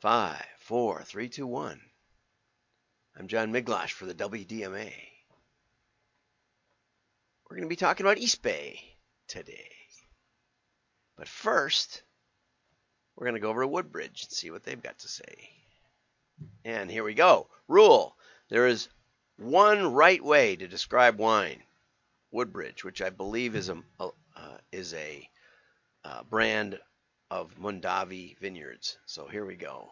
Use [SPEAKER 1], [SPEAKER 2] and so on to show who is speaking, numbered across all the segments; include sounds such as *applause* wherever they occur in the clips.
[SPEAKER 1] Five, four, three, two, one. I'm John Miglautsch for the WDMA. We're going to be talking about Eastbay today. But first, we're going to go over to Woodbridge and see what they've got to say. And here we go. Rule there is one right way to describe wine. Woodbridge, which I believe is a, a uh, is a uh, brand of Mondavi Vineyards. So here we go.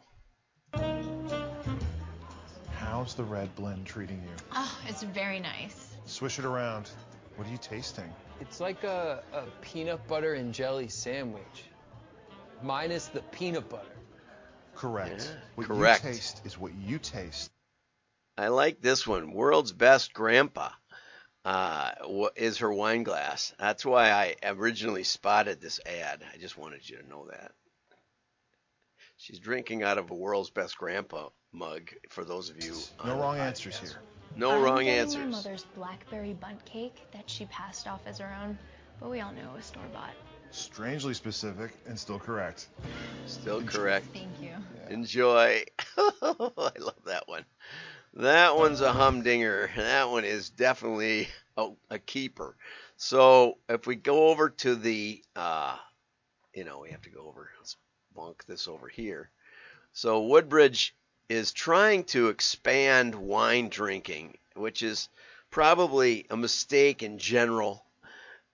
[SPEAKER 2] How's the red blend treating you?
[SPEAKER 3] Oh, it's very nice.
[SPEAKER 2] Swish it around. What are you tasting?
[SPEAKER 4] It's like a, a peanut butter and jelly sandwich, minus the peanut butter.
[SPEAKER 2] Correct.
[SPEAKER 1] Yeah,
[SPEAKER 2] what
[SPEAKER 1] correct.
[SPEAKER 2] you taste is what you taste.
[SPEAKER 1] I like this one. World's best grandpa uh, is her wine glass. That's why I originally spotted this ad. I just wanted you to know that. She's drinking out of a world's best grandpa mug. For those of you,
[SPEAKER 2] No
[SPEAKER 1] the
[SPEAKER 2] wrong
[SPEAKER 1] podcast.
[SPEAKER 2] answers here.
[SPEAKER 1] No
[SPEAKER 3] I'm
[SPEAKER 1] wrong answers.
[SPEAKER 3] My mother's blackberry Bundt cake that she passed off as her own, but we all knew it was store bought.
[SPEAKER 2] Strangely specific and still correct.
[SPEAKER 1] Still correct.
[SPEAKER 3] Thank you.
[SPEAKER 1] Enjoy. *laughs* I love that one. That one's a humdinger. That one is definitely a, a keeper. So if we go over to the, uh, you know, we have to go over. Let's bonk this over here. So Woodbridge is trying to expand wine drinking, which is probably a mistake in general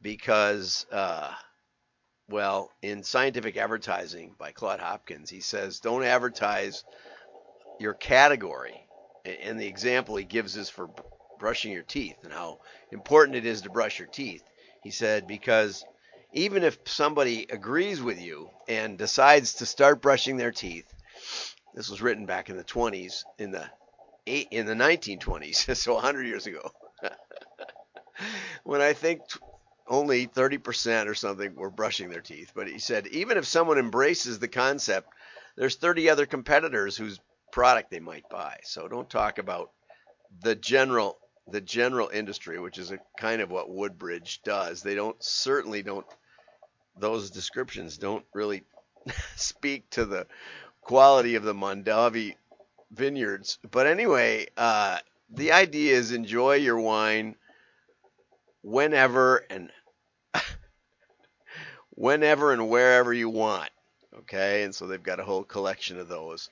[SPEAKER 1] because, uh, well, in scientific advertising by Claude Hopkins, he says don't advertise your category. And the example he gives is for brushing your teeth and how important it is to brush your teeth. He said because even if somebody agrees with you and decides to start brushing their teeth, this was written back in the 20s, in the in the 1920s, *laughs* so 100 years ago. *laughs* when I think t- only 30% or something were brushing their teeth. But he said even if someone embraces the concept, there's 30 other competitors whose product they might buy. So don't talk about the general the general industry, which is a kind of what Woodbridge does. They don't certainly don't those descriptions don't really *laughs* speak to the quality of the Mondavi vineyards. But anyway, uh, the idea is enjoy your wine whenever and *laughs* whenever and wherever you want. Okay, and so they've got a whole collection of those.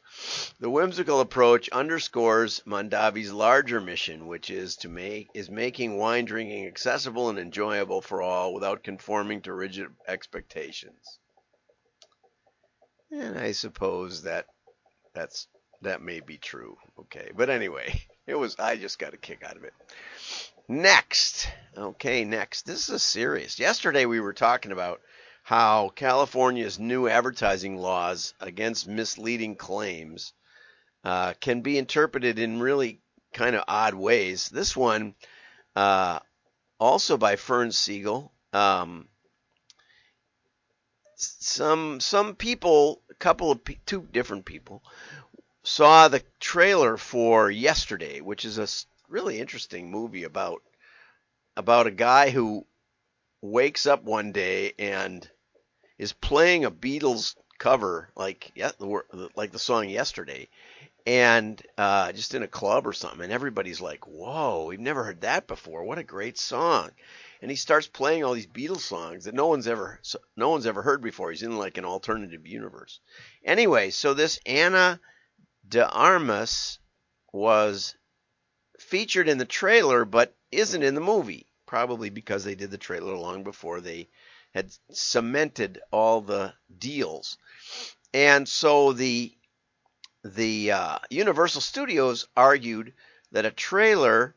[SPEAKER 1] The whimsical approach underscores Mondavi's larger mission, which is to make is making wine drinking accessible and enjoyable for all without conforming to rigid expectations. And I suppose that that's that may be true. Okay, but anyway, *laughs* it was I just got a kick out of it. Next, okay, next. This is serious. Yesterday we were talking about how California's new advertising laws against misleading claims uh, can be interpreted in really kind of odd ways. This one, uh, also by Fern Siegel. Um, some some people, a couple of pe- two different people, saw the trailer for Yesterday, which is a really interesting movie about about a guy who wakes up one day and is playing a Beatles cover like yeah, the like the song Yesterday, and uh, just in a club or something, and everybody's like, "Whoa, we've never heard that before! What a great song!" And he starts playing all these Beatles songs that no one's ever no one's ever heard before. He's in like an alternative universe. Anyway, so this Ana de Armas was featured in the trailer, but isn't in the movie. Probably because they did the trailer long before they had cemented all the deals. And so the the uh, Universal Studios argued that a trailer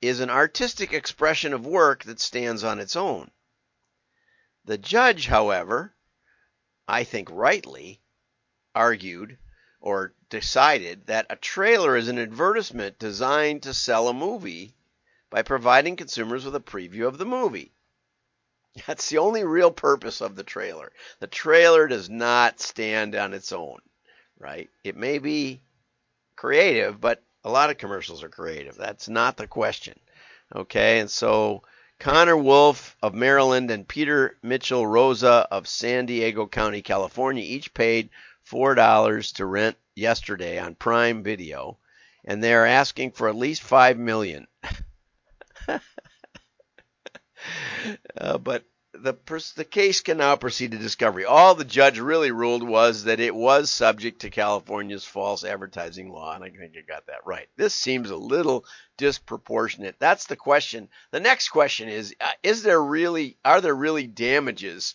[SPEAKER 1] is an artistic expression of work that stands on its own. The judge, however, I think rightly, argued or decided that a trailer is an advertisement designed to sell a movie by providing consumers with a preview of the movie. That's the only real purpose of the trailer. The trailer does not stand on its own, right? It may be creative, but a lot of commercials are creative. That's not the question. Okay, and so Conor Woulfe of Maryland and Peter Mitchell Rosa of San Diego County, California, each paid four dollars to rent yesterday on Prime Video, and they are asking for at least five million. *laughs* *laughs* uh, but the pers- the case can now proceed to discovery. All the judge really ruled was that it was subject to California's false advertising law, and I think you got that right. This seems a little disproportionate. That's the question. The next question is: uh, Is there really are there really damages?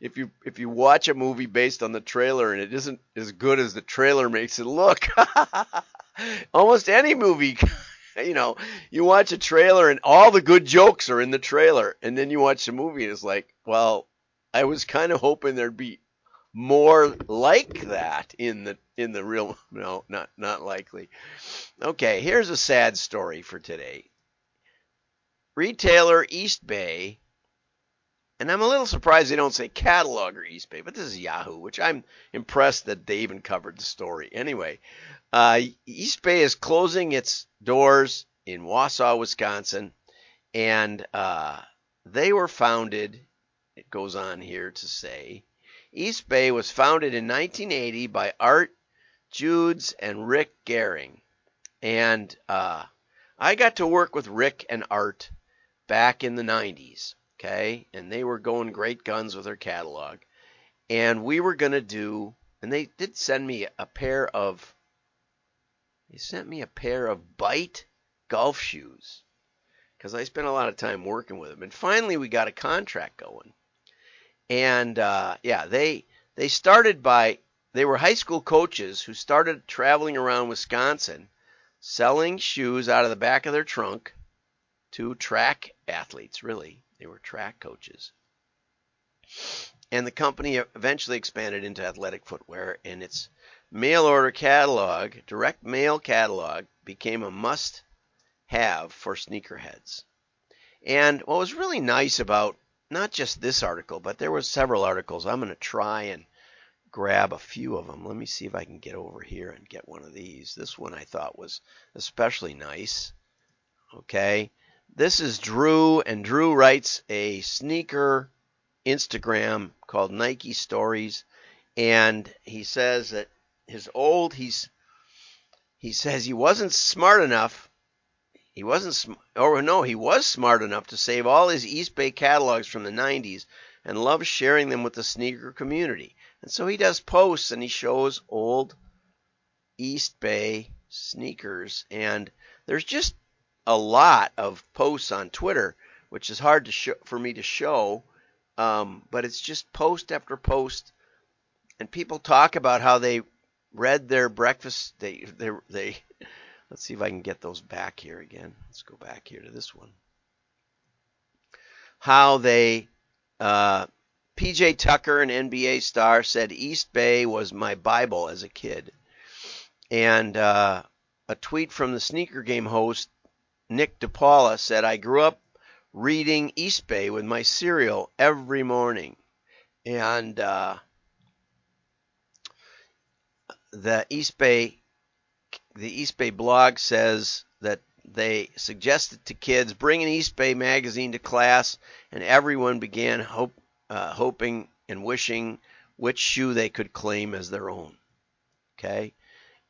[SPEAKER 1] If you if you watch a movie based on the trailer and it isn't as good as the trailer makes it look, *laughs* almost any movie *laughs* *laughs* you know, you watch a trailer and all the good jokes are in the trailer, and then you watch the movie and it's like, well, I was kind of hoping there'd be more like that in the in the real *laughs* no not not likely. Okay here's a sad story for today. Retailer Eastbay and i'm a little surprised they don't say cataloger Eastbay but this is yahoo which i'm impressed that they even covered the story anyway uh, Eastbay is closing its doors in wausau wisconsin and uh, they were founded it goes on here to say Eastbay was founded in 1980 by Art Judes and Rick Gehring. And uh, I got to work with Rick and Art back in the 90s. Okay. And they were going great guns with their catalog. And we were going to do, and they did send me a pair of, they sent me a pair of Bite golf shoes because I spent a lot of time working with them. And finally, we got a contract going and uh, yeah, they they started by they were high school coaches who started traveling around Wisconsin, selling shoes out of the back of their trunk to track athletes. Really, they were track coaches. And the company eventually expanded into athletic footwear, and its mail order catalog, direct mail catalog, became a must have for sneakerheads. And what was really nice about not just this article, but there were several articles. I'm going to try and grab a few of them. Let me see if I can get over here and get one of these. This one I thought was especially nice. Okay. This is Drew, and Drew writes a sneaker Instagram called Nike Stories, and he says that his old he's he says he wasn't smart enough he wasn't, sm- or no, he was smart enough to save all his Eastbay catalogs from the 90s and loves sharing them with the sneaker community. And so he does posts and he shows old Eastbay sneakers. And there's just a lot of posts on Twitter, which is hard to show, for me to show. Um, but it's just post after post, and people talk about how they read their breakfast. They they they Let's see if I can get those back here again. Let's go back here to this one. How they, uh, PJ Tucker, an NBA star, said Eastbay was my Bible as a kid. And uh, a tweet from the sneaker game host, Nick DePaula, said, I grew up reading Eastbay with my cereal every morning. And uh, the Eastbay the Eastbay blog says that they suggested to kids bring an Eastbay magazine to class, and everyone began hope, uh, hoping and wishing which shoe they could claim as their own. Okay,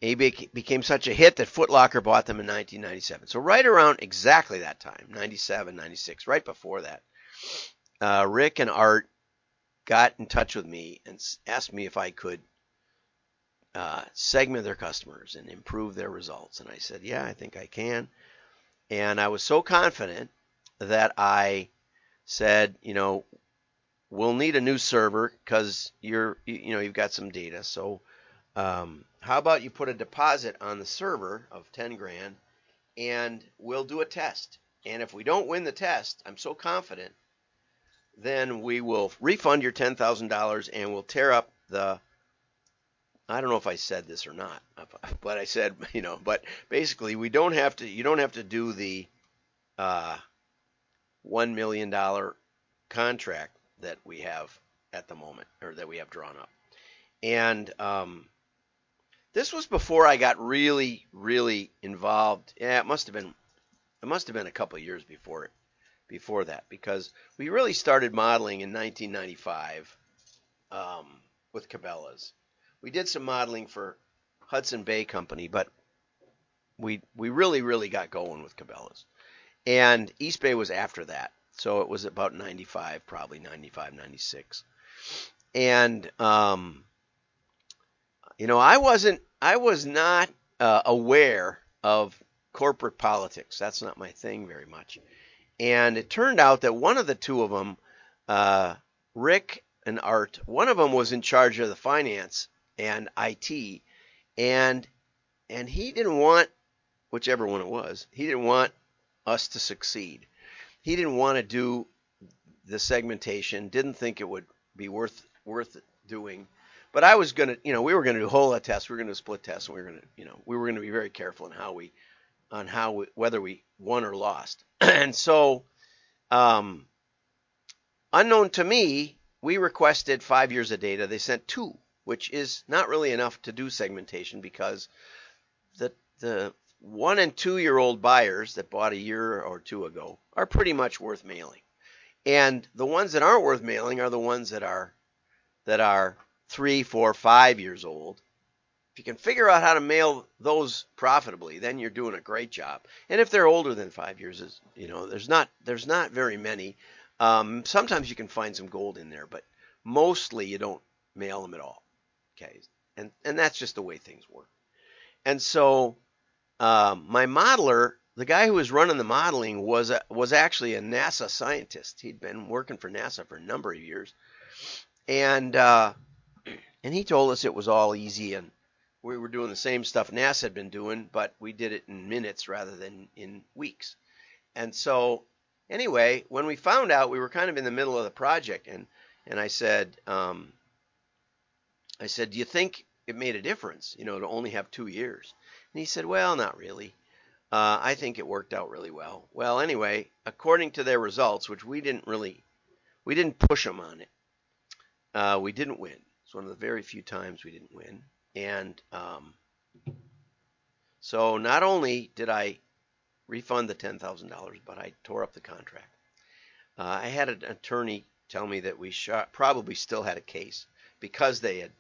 [SPEAKER 1] it became such a hit that Foot Locker bought them in 1997. So right around exactly that time, 97, 96, right before that, uh, Rick and Art got in touch with me and asked me if I could uh, segment their customers and improve their results. And I said, yeah, I think I can. And I was so confident that I said, you know, we'll need a new server because you're, you know, you've got some data. So, um, how about you put a deposit on the server of 10 grand and we'll do a test. And if we don't win the test, I'm so confident, then we will refund your $10,000 and we'll tear up the I don't know if I said this or not, but I said, *laughs* you know, but basically we don't have to, you don't have to do the uh, $1 million contract that we have at the moment, or that we have drawn up. And um, this was before I got really, really involved. Yeah, it must have been, it must have been a couple of years before, before that, because we really started modeling in 1995 um, with Cabela's. We did some modeling for Hudson Bay Company, but we we really really got going with Cabela's, and Eastbay was after that, so it was about 95, probably 95, 96, and um, you know I wasn't I was not uh, aware of corporate politics. That's not my thing very much, and it turned out that one of the two of them, uh, Rick and Art, one of them was in charge of the finance and IT, and and he didn't want whichever one it was. He didn't want us to succeed. He didn't want to do the segmentation. Didn't think it would be worth worth doing. But I was gonna, you know, we were gonna do whole lot tests. We were gonna do split tests, and we were gonna, you know, we were gonna be very careful in how we, on how we, whether we won or lost. *clears throat* and so, um, unknown to me, we requested five years of data. They sent two, which is not really enough to do segmentation because the the one and two year old buyers that bought a year or two ago are pretty much worth mailing. And the ones that aren't worth mailing are the ones that are that are three, four, five years old. If you can figure out how to mail those profitably, then you're doing a great job. And if they're older than five years, you know, there's not there's not very many. Um, sometimes you can find some gold in there, but mostly you don't mail them at all. Okay, and and that's just the way things work. And so um, my modeler, the guy who was running the modeling, was a, was actually a NASA scientist. He'd been working for NASA for a number of years, and uh, and he told us it was all easy and we were doing the same stuff NASA had been doing, but we did it in minutes rather than in weeks. And so, anyway, when we found out, we were kind of in the middle of the project, and and I said, um, I said, do you think it made a difference, you know, to only have two years? And he said, well, not really. Uh, I think it worked out really well. Well, anyway, according to their results, which we didn't really, we didn't push them on it. Uh, we didn't win. It's one of the very few times we didn't win. And um, so not only did I refund the $10,000, but I tore up the contract. Uh, I had an attorney tell me that we shot, probably still had a case because they had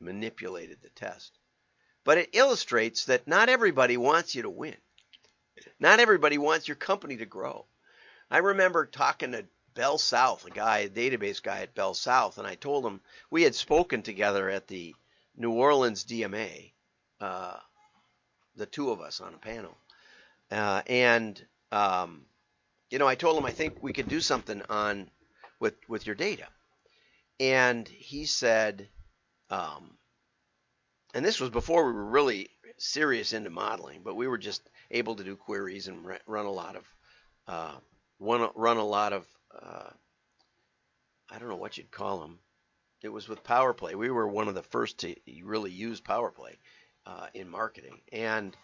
[SPEAKER 1] manipulated the test. But it illustrates that not everybody wants you to win. Not everybody wants your company to grow. I remember talking to BellSouth, a guy, a database guy at BellSouth, and I told him we had spoken together at the New Orleans DMA, uh, the two of us on a panel. Uh, and um, you know, I told him I think we could do something on with with your data, and he said, um, and this was before we were really serious into modeling, but we were just able to do queries and run a lot of uh, run, run a lot of uh, I don't know what you'd call them. It was with PowerPlay. We were one of the first to really use PowerPlay uh, in marketing and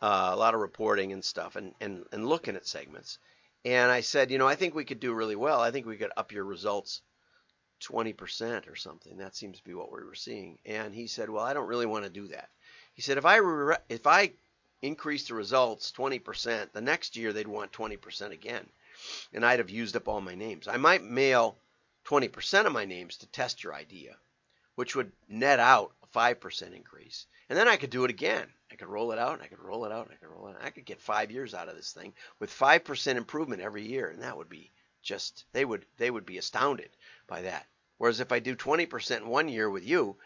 [SPEAKER 1] uh, a lot of reporting and stuff and, and, and looking at segments. And I said, you know, I think we could do really well. I think we could up your results 20% or something. That seems to be what we were seeing. And he said, well, I don't really want to do that. He said, if I re- if I increase the results 20%, the next year they'd want 20% again. And I'd have used up all my names. I might mail 20% of my names to test your idea, which would net out a 5% increase. And then I could do it again. I could roll it out, and I could roll it out, and I could roll it out. I could get five years out of this thing with 5% improvement every year, and that would be just they would they would be astounded by that. Whereas if I do 20% one year with you,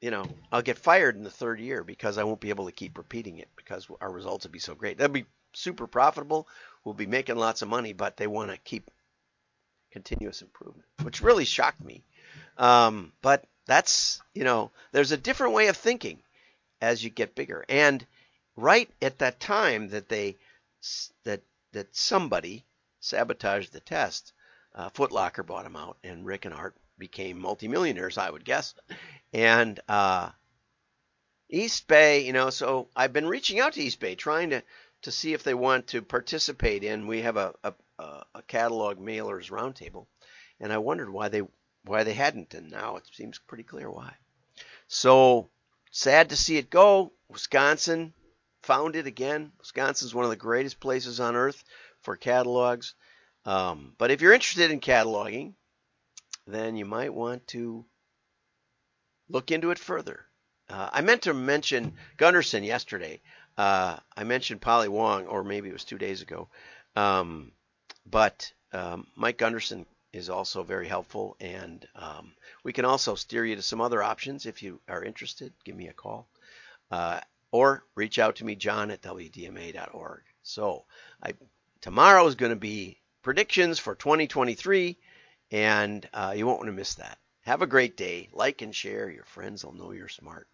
[SPEAKER 1] you know, I'll get fired in the third year because I won't be able to keep repeating it because our results would be so great. That'd be super profitable. We'll be making lots of money, but they want to keep continuous improvement, which really shocked me. Um, but that's, you know, there's a different way of thinking as you get bigger. And right at that time that they, that, that somebody sabotaged the test, uh, Foot Locker bought them out, and Rick and Art became multimillionaires, I would guess. And uh, Eastbay, you know, so I've been reaching out to Eastbay, trying to to see if they want to participate in. We have a, a, a catalog mailers roundtable, and I wondered why they why they hadn't, and now it seems pretty clear why. So sad to see it go. Wisconsin found it again. Wisconsin is one of the greatest places on earth for catalogs. Um, but if you're interested in cataloging, then you might want to look into it further. uh, I meant to mention Gunderson yesterday. Uh, I mentioned Polly Wong, or maybe it was two days ago. Um, but um, Mike Gunderson is also very helpful, and um, we can also steer you to some other options if you are interested. Give me a call. Uh, or reach out to me, John at WDMA.org. So I, tomorrow is going to be predictions for 2023, and uh, you won't want to miss that. Have a great day. Like and share. Your friends will know you're smart.